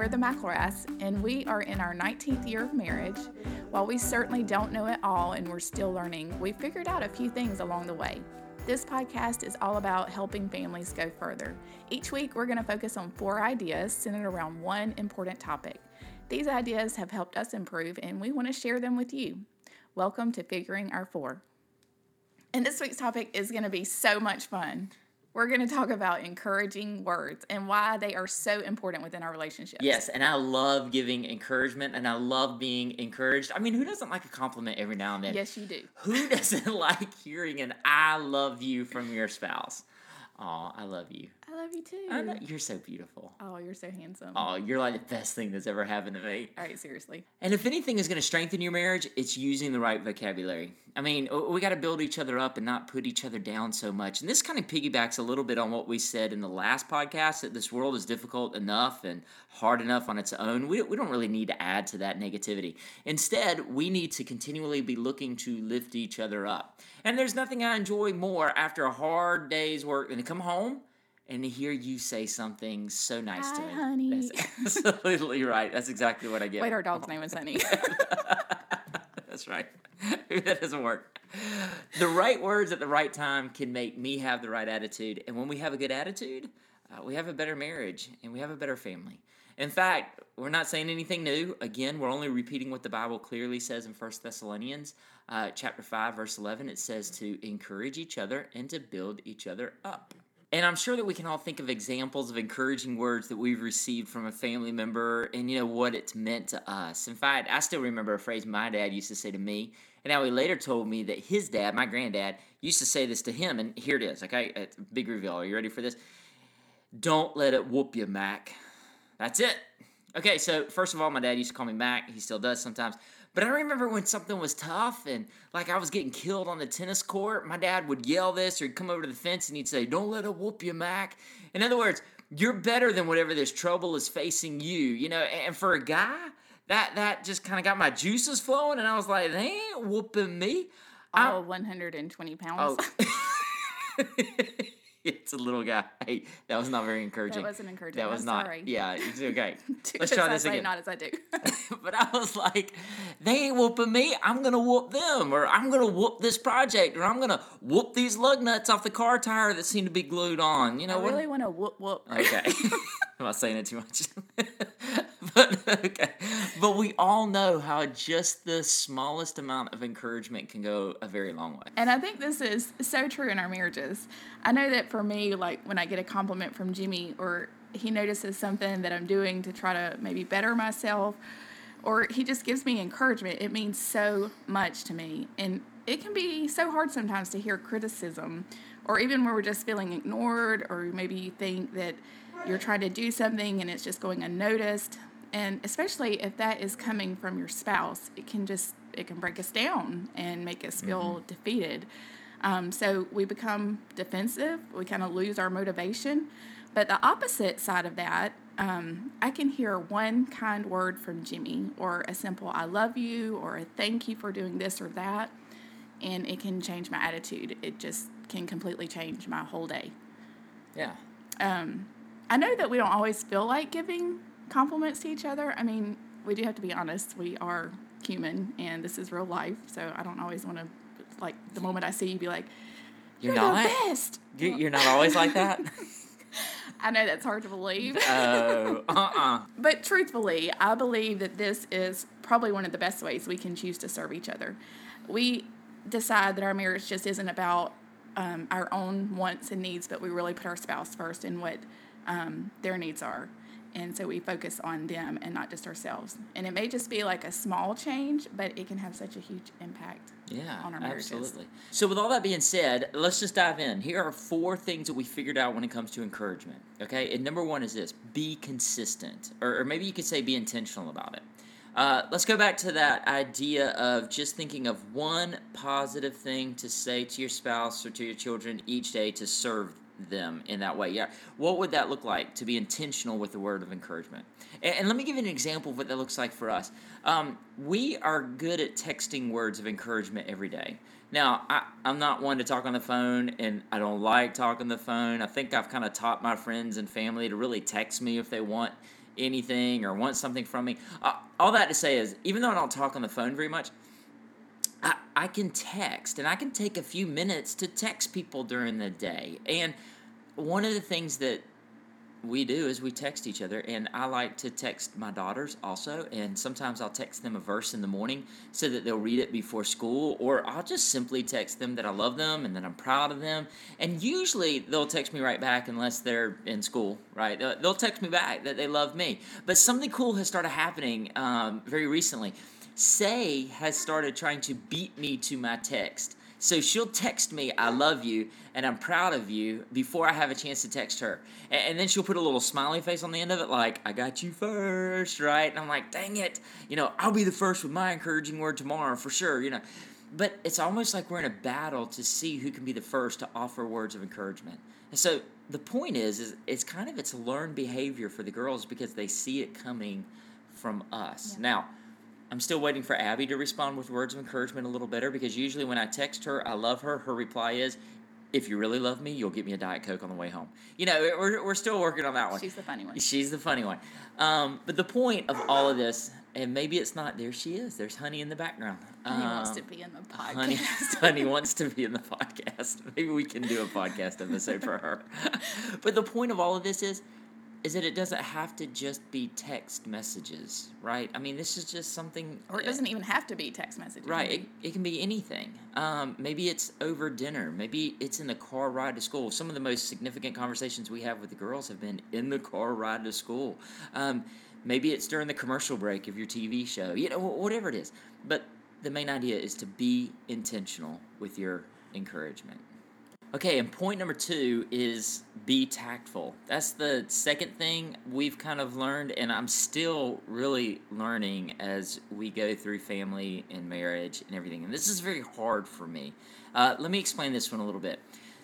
We're the McElraths, and we are in our 19th year of marriage. While we certainly don't know it all and we're still learning, we figured out a few things along the way. This podcast is all about helping families go further. Each week, we're going to focus on four ideas centered around one important topic. These ideas have helped us improve, and we want to share them with you. Welcome to Figuring Our Four. And this week's topic is going to be so much fun we're going to talk about encouraging words and why they are so important within our relationships. Yes, and I love giving encouragement and I love being encouraged. I mean, who doesn't like a compliment every now and then? Yes, you do. Who doesn't like hearing an I love you from your spouse? Oh, I love you. I love you too. I know you're so beautiful. Oh, you're so handsome. Oh, you're like the best thing that's ever happened to me. All right, seriously. And if anything is going to strengthen your marriage, it's using the right vocabulary. I mean, we got to build each other up and not put each other down so much. And this kind of piggybacks a little bit on what we said in the last podcast that this world is difficult enough and hard enough on its own. We, we don't really need to add to that negativity. Instead, we need to continually be looking to lift each other up. And there's nothing I enjoy more after a hard day's work than to come home and to hear you say something so nice Hi, to me. honey. That's absolutely right. That's exactly what I get. Wait, our dog's name is Honey. That's right. that doesn't work. The right words at the right time can make me have the right attitude. And when we have a good attitude, uh, we have a better marriage and we have a better family. In fact, we're not saying anything new. Again, we're only repeating what the Bible clearly says in 1 Thessalonians uh, chapter 5, verse 11. It says to encourage each other and to build each other up. And I'm sure that we can all think of examples of encouraging words that we've received from a family member and you know what it's meant to us. In fact, I still remember a phrase my dad used to say to me, and how he later told me that his dad, my granddad, used to say this to him, and here it is, okay? It's a big reveal. Are you ready for this? Don't let it whoop you, Mac. That's it. Okay, so first of all, my dad used to call me Mac. He still does sometimes. But I remember when something was tough and like I was getting killed on the tennis court, my dad would yell this or he'd come over to the fence and he'd say, Don't let it whoop you, Mac. In other words, you're better than whatever this trouble is facing you. You know, and for a guy, that that just kind of got my juices flowing and I was like, they ain't whooping me. All 120 pounds. Oh. it's a little guy. Hey, that was not very encouraging. That wasn't encouraging. That was I'm not. sorry. Yeah, it's okay. Let's try this again. Not as I do. but I was like, they ain't whooping me. I'm gonna whoop them, or I'm gonna whoop this project, or I'm gonna whoop these lug nuts off the car tire that seem to be glued on. You know I really want to whoop whoop. Okay. I'm not saying it too much. But okay. But we all know how just the smallest amount of encouragement can go a very long way. And I think this is so true in our marriages. I know that for me, like when I get a compliment from Jimmy or he notices something that I'm doing to try to maybe better myself, or he just gives me encouragement, it means so much to me. And it can be so hard sometimes to hear criticism, or even where we're just feeling ignored, or maybe you think that you're trying to do something and it's just going unnoticed. And especially if that is coming from your spouse, it can just it can break us down and make us feel defeated. Um, so we become defensive. We kind of lose our motivation. But the opposite side of that, um, I can hear one kind word from Jimmy, or a simple "I love you," or a "Thank you for doing this or that," and it can change my attitude. It just can completely change my whole day. Yeah. Um, I know that we don't always feel like giving compliments to each other. I mean, we do have to be honest. We are human, and this is real life. So I don't always want to, like, the moment I see you, be like, You're, "You're, not. the best." You- You're not always like that. I know that's hard to believe. Oh, uh, uh But truthfully, I believe that this is probably one of the best ways we can choose to serve each other. We decide that our marriage just isn't about um, our own wants and needs, but we really put our spouse first and what um, their needs are. And so we focus on them and not just ourselves. And it may just be like a small change, but it can have such a huge impact Yeah, on our marriages. absolutely. So, with all that being said, let's just dive in. Here are four things that we figured out when it comes to encouragement. Okay, and number one is this: be consistent, or, or maybe you could say be intentional about it. Uh, let's go back to that idea of just thinking of one positive thing to say to your spouse or to your children each day to serve them in that way. Yeah. What would that look like to be intentional with the word of encouragement? And, and let me give you an example of what that looks like for us. Um, we are good at texting words of encouragement every day. Now, I, I'm not one to talk on the phone, and I don't like talking on the phone. I think I've kind of taught my friends and family to really text me if they want anything or want something from me. Uh, all that to say is, even though I don't talk on the phone very much, I, can text and I can take a few minutes to text people during the day. And one of the things that we do is we text each other and i like to text my daughters also and sometimes i'll text them a verse in the morning so that they'll read it before school or i'll just simply text them that i love them and that i'm proud of them. And usually they'll text me right back unless they're in school right? They'll text me back that they love me. But something cool has started happening um, very recently say has started trying to beat me to my text so she'll text me, I love you, and I'm proud of you before I have a chance to text her. And, then she'll put a little smiley face on the end of it, like, I got you first, right? And I'm like, dang it. You know, I'll be the first with my encouraging word tomorrow for sure, you know. But it's almost like we're in a battle to see who can be the first to offer words of encouragement. And so the point is, is it's kind of it's learned behavior for the girls because they see it coming from us. Yeah. Now, I'm still waiting for Abby to respond with words of encouragement a little better because usually when I text her, I love her, her reply is, if you really love me, you'll get me a Diet Coke on the way home. You know, we're, we're still working on that one. She's the funny one. She's the funny one. Um, but the point of all of this, and maybe it's not, there she is. There's Honey in the background. Honey um, wants to be in the podcast. Honey, Honey wants to be in the podcast. Maybe we can do a podcast episode for her. but the point of all of this is, is that it doesn't have to just be text messages, right? I mean, this is just something. Or it doesn't even have to be text messages. Right. It, it can be anything. Um, maybe it's over dinner. Maybe it's in the car ride to school. Some of the most significant conversations we have with the girls have been in the car ride to school. Um, maybe it's during the commercial break of your TV show. You know, whatever it is. But the main idea is to be intentional with your encouragement. Okay, and point number two is be tactful. That's the second thing we've kind of learned, and I'm still really learning as we go through family and marriage and everything. And this is very hard for me. Uh, let me explain this one a little bit.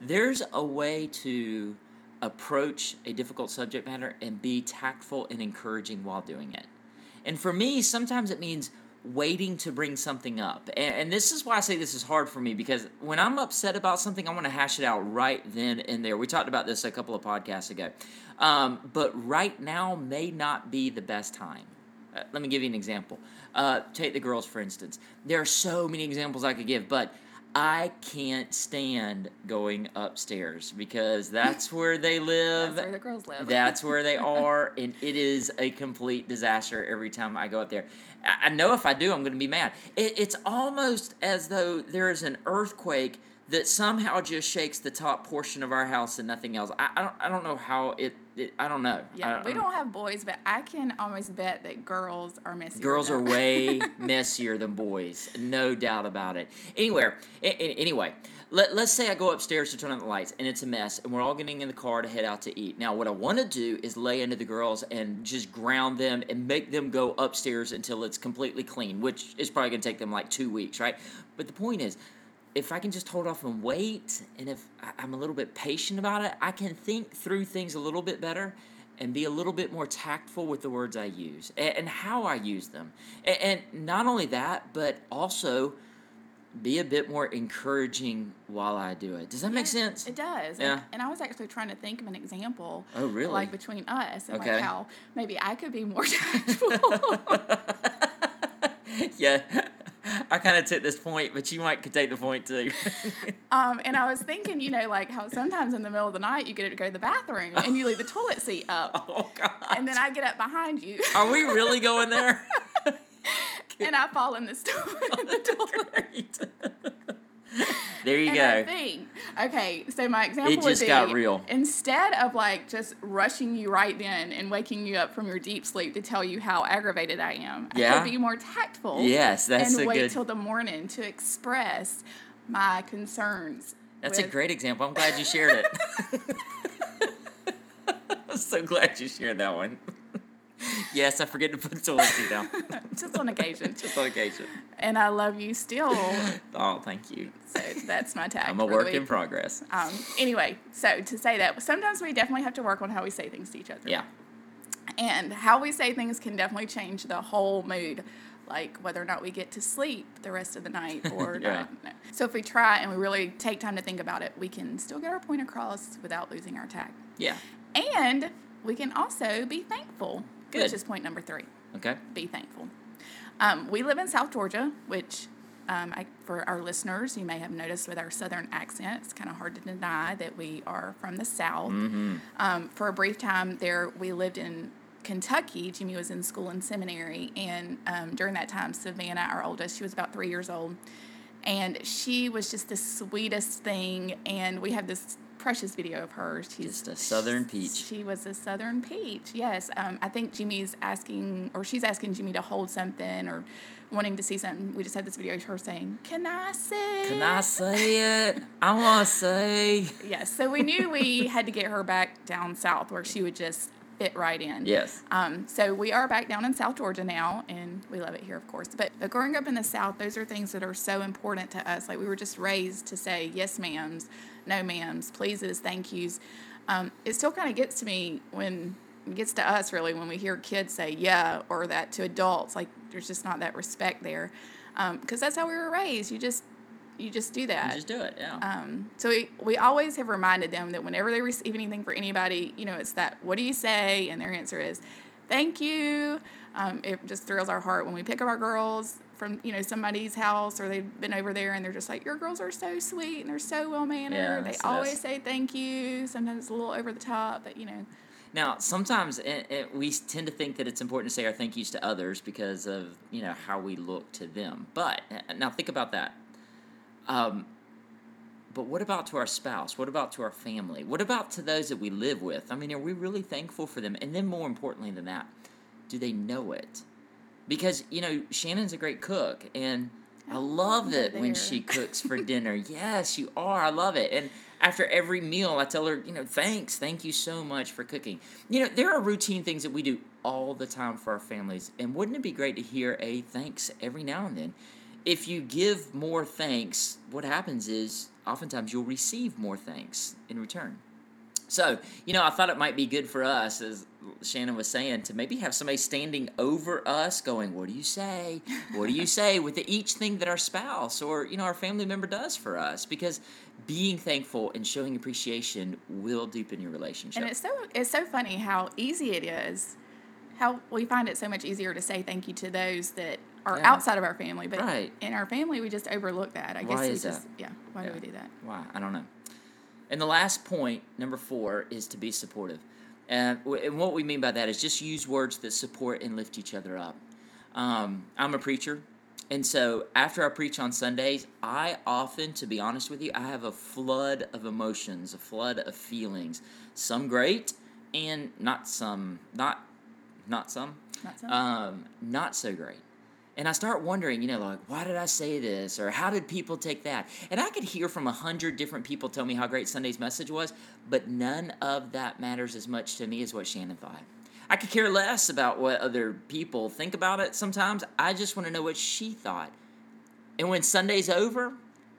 There's a way to approach a difficult subject matter and be tactful and encouraging while doing it. And for me, sometimes it means waiting to bring something up. And, and, this is why I say this is hard for me because when I'm upset about something, I want to hash it out right then and there. We talked about this a couple of podcasts ago. Um, but right now may not be the best time. Uh, let me give you an example. Uh, take the girls, for instance. There are so many examples I could give, but I can't stand going upstairs because that's where they live. that's where the girls live. that's where they are, and it is a complete disaster every time I go up there. I know if I do, I'm going to be mad. It, it's almost as though there is an earthquake that somehow just shakes the top portion of our house and nothing else. I, I don't I don't know how it, it I don't know. Yeah, I, we don't have boys, but I can almost bet that girls are messier. Girls are way messier than boys, no doubt about it. Anywhere, anyway, let, let's say I go upstairs to turn on the lights and it's a mess, and we're all getting in the car to head out to eat. Now, what I want to do is lay into the girls and just ground them and make them go upstairs until it's completely clean, which is probably going to take them like two weeks, right? But the point is if I can just hold off and wait, and if I'm a little bit patient about it, I can think through things a little bit better and be a little bit more tactful with the words I use and, how I use them. And, and, not only that, but also be a bit more encouraging while I do it. Does that make sense? It does. Yeah. And, and, I was actually trying to think of an example. Oh, really? Like between us and okay. like how maybe I could be more tactful. yeah. I kind of took this point, but you might could take the point too. um, and I was thinking, you know, like how sometimes in the middle of the night you get to go to the bathroom and you leave the toilet seat up. Oh God! And then I get up behind you. Are we really going there? and I fall in the, sto- in the toilet. There you and go. I think, okay, so my example it just would be, got real. Instead of like just rushing you right then and waking you up from your deep sleep to tell you how aggravated I am, yeah. I could be more tactful. Yes, that's and a wait good... till the morning to express my concerns. That's with... a great example. I'm glad you shared it. I'm so glad you shared that one yes, I forget to put the toilet seat down. Just on occasion. Just on occasion. And I love you still. oh, thank you. So that's my tag. I'm a work in progress. Um, anyway, so to say that, sometimes we definitely have to work on how we say things to each other. Yeah. And how we say things can definitely change the whole mood like whether or not we get to sleep the rest of the night or yeah. not. So if we try and we really take time to think about it, we can still get our point across without losing our tag. Yeah. And we can also be thankful Good. which is point number three. Okay. Be thankful. Um, we live in South Georgia, which um, I, for our listeners, you may have noticed with our southern accent, it's kind of hard to deny that we are from the South. Mm-hmm. Um, for a brief time there, we lived in Kentucky. Jimmy was in school and seminary, and um, during that time, Savannah, our oldest, she was about three years old, and she was just the sweetest thing. And we have this precious video of her. She's Just a southern peach. She was a southern peach. Yes. Um, I think Jimmy's asking, or she's asking Jimmy to hold something, or wanting to see something. We just had this video of her saying, "Can I say?" Can I say it? I want to say. Yes. So we knew we had to get her back down south where she would just fit right in. Yes. Um, so we are back down in South Georgia now, and we love it here, of course. But, but growing up in the South, those are things that are so important to us. Like we were just raised to say yes, ma'ams, no, ma'ams, pleases, thank yous. Um, it still kind of gets to me when it gets to us really when we hear kids say yeah or that to adults. Like there's just not that respect there, because that's how we were raised. You just you just do that. You just do it. Yeah. Um, so we, we always have reminded them that whenever they receive anything for anybody, you know, it's that, what do you say? And their answer is, thank you. Um, it just thrills our heart when we pick up our girls from, you know, somebody's house or they've been over there and they're just like, your girls are so sweet and they're so well mannered. Yeah, they always say thank you. Sometimes it's a little over the top, but, you know, Now, sometimes it, it, we tend to think that it's important to say our thank yous to others because of you know how we look to them. But uh, now think about that. Um, but what about to our spouse? What about to our family? What about to those that we live with? I mean, are we really thankful for them? And then, more importantly than that, do they know it? Because you know, Shannon's a great cook, and I love it when she cooks for dinner. yes, you are. I love it. And after every meal, I tell her, you know, thanks, thank you so much for cooking. You know, there are routine things that we do all the time for our families, and wouldn't it be great to hear a thanks every now and then? If you give more thanks, what happens is oftentimes you'll receive more thanks in return. So, you know, I thought it might be good for us, as Shannon was saying, to maybe have somebody standing over us going, What do you say? What do you say? with each thing that our spouse or, you know, our family member does for us. Because being thankful and showing appreciation will deepen your relationship. And it's so it's so funny how easy it is. How we find it so much easier to say thank you to those that are Yeah. outside of our family, but Right. in our family we just overlook that. I guess Why is just that? yeah. Why Yeah. do we do that? Why? I don't know. And the last point, number four, is to be supportive. And, and what we mean by that is just use words that support and lift each other up. Um, I'm a preacher, and so after I preach on Sundays, I often, to be honest with you, I have a flood of emotions, a flood of feelings. Some great, and not some, not, not some, Not so. um, not so great. And I start wondering, you know, like, why did I say this? Or how did people take that? And I could hear from a hundred different people tell me how great Sunday's message was, but none of that matters as much to me as what Shannon thought. I could care less about what other people think about it sometimes. I just want to know what she thought. And when Sunday's over,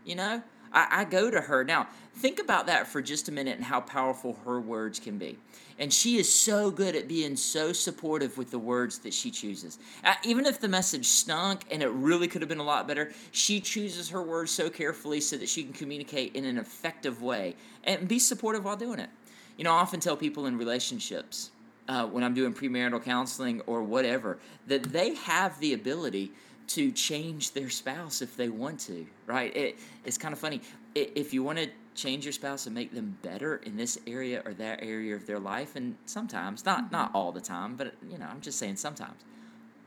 you know, I, I go to her. Now, think about that for just a minute and how powerful her words can be. And she is so good at being so supportive with the words that she chooses. Uh, even if the message stunk and it really could have been a lot better, she chooses her words so carefully so that she can communicate in an effective way and be supportive while doing it. You know, I often tell people in relationships uh, when I'm doing premarital counseling or whatever that they have the ability to change their spouse if they want to, right? It, it's kind of funny. If you want to change your spouse and make them better in this area or that area of their life, and sometimes, not, not mm-hmm. all the time, but you know, I'm just saying sometimes,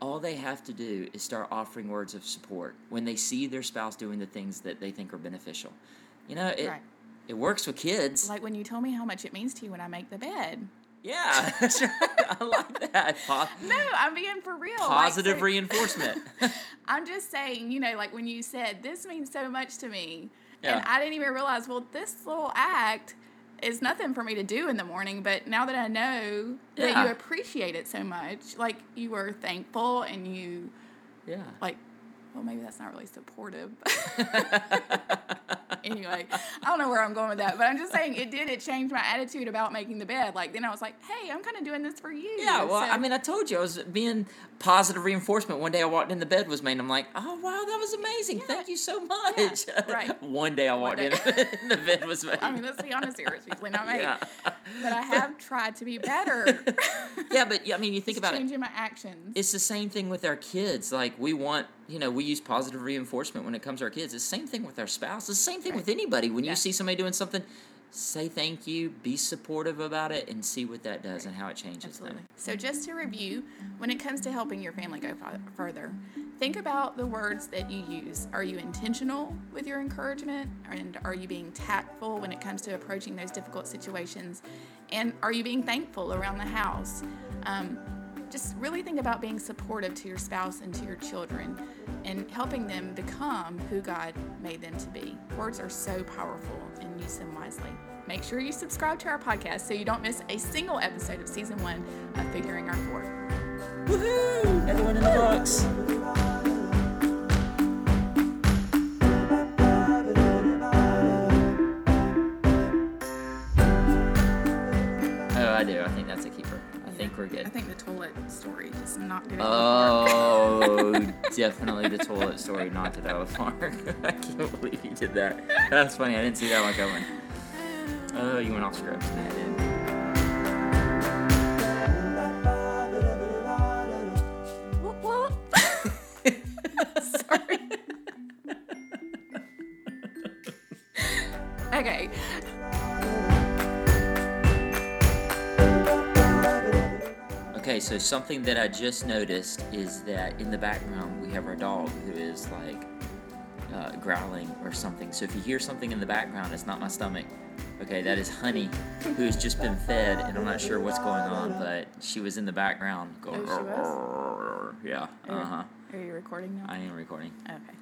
all they have to do is start offering words of support when they see their spouse doing the things that they think are beneficial. You know, it, Right. it works with kids. like when you told me how much it means to you when I make the bed. Yeah. I like that. Po- No, I'm being for real. Like, positive so- reinforcement. I'm just saying, you know, like when you said this means so much to me, Yeah. and I didn't even realize. Well, this little act is nothing for me to do in the morning, but now that I know that you appreciate it so much, like you were thankful and you yeah. like, well, maybe that's not really supportive. anyway, I don't know where I'm going with that, but I'm just saying it did. It changed my attitude about making the bed. Like then I was like, hey, I'm kind of doing this for you. Yeah, well, So- I mean, I told you I was being positive reinforcement. One day I walked in, the bed was made. and I'm like, oh wow, that was amazing. Thank you so much. right. One day I walked day. in, the bed was made. I mean, let's be honest here. It's usually not me. yeah. But I have tried to be better. yeah, but I mean, you think about it. changing my actions. It's the same thing with our kids. Like we want, you know, we use positive reinforcement when it comes to our kids. It's the same thing with our spouse. It's the same thing Right. with anybody. When Yeah. you see somebody doing something, say thank you, be supportive about it, and see what that does and how it changes Absolutely. them. So, just to review, when it comes to helping your family go f- further, think about the words that you use. Are you intentional with your encouragement? And are you being tactful when it comes to approaching those difficult situations? And are you being thankful around the house? Um, just really think about being supportive to your spouse and to your children and helping them become who God made them to be. Words are so powerful and use them wisely. Make sure you subscribe to our podcast so you don't miss a single episode of season one of Figuring Our Four. Woohoo! Everyone in the box. Definitely the toilet story not the of park. I can't believe you did that. That's funny. I didn't see that one coming. Oh, you went off script. I did. Whoop. Sorry. okay. Okay, so something that I just noticed is that in the background have our dog who is like uh, growling or something. So if you hear something in the background, it's not my stomach. Okay, that is Honey, who has just been fed, and I'm not sure what's going on, but she was in the background going. Oh? Yeah. Uh huh. Are you recording now? I am recording. Okay.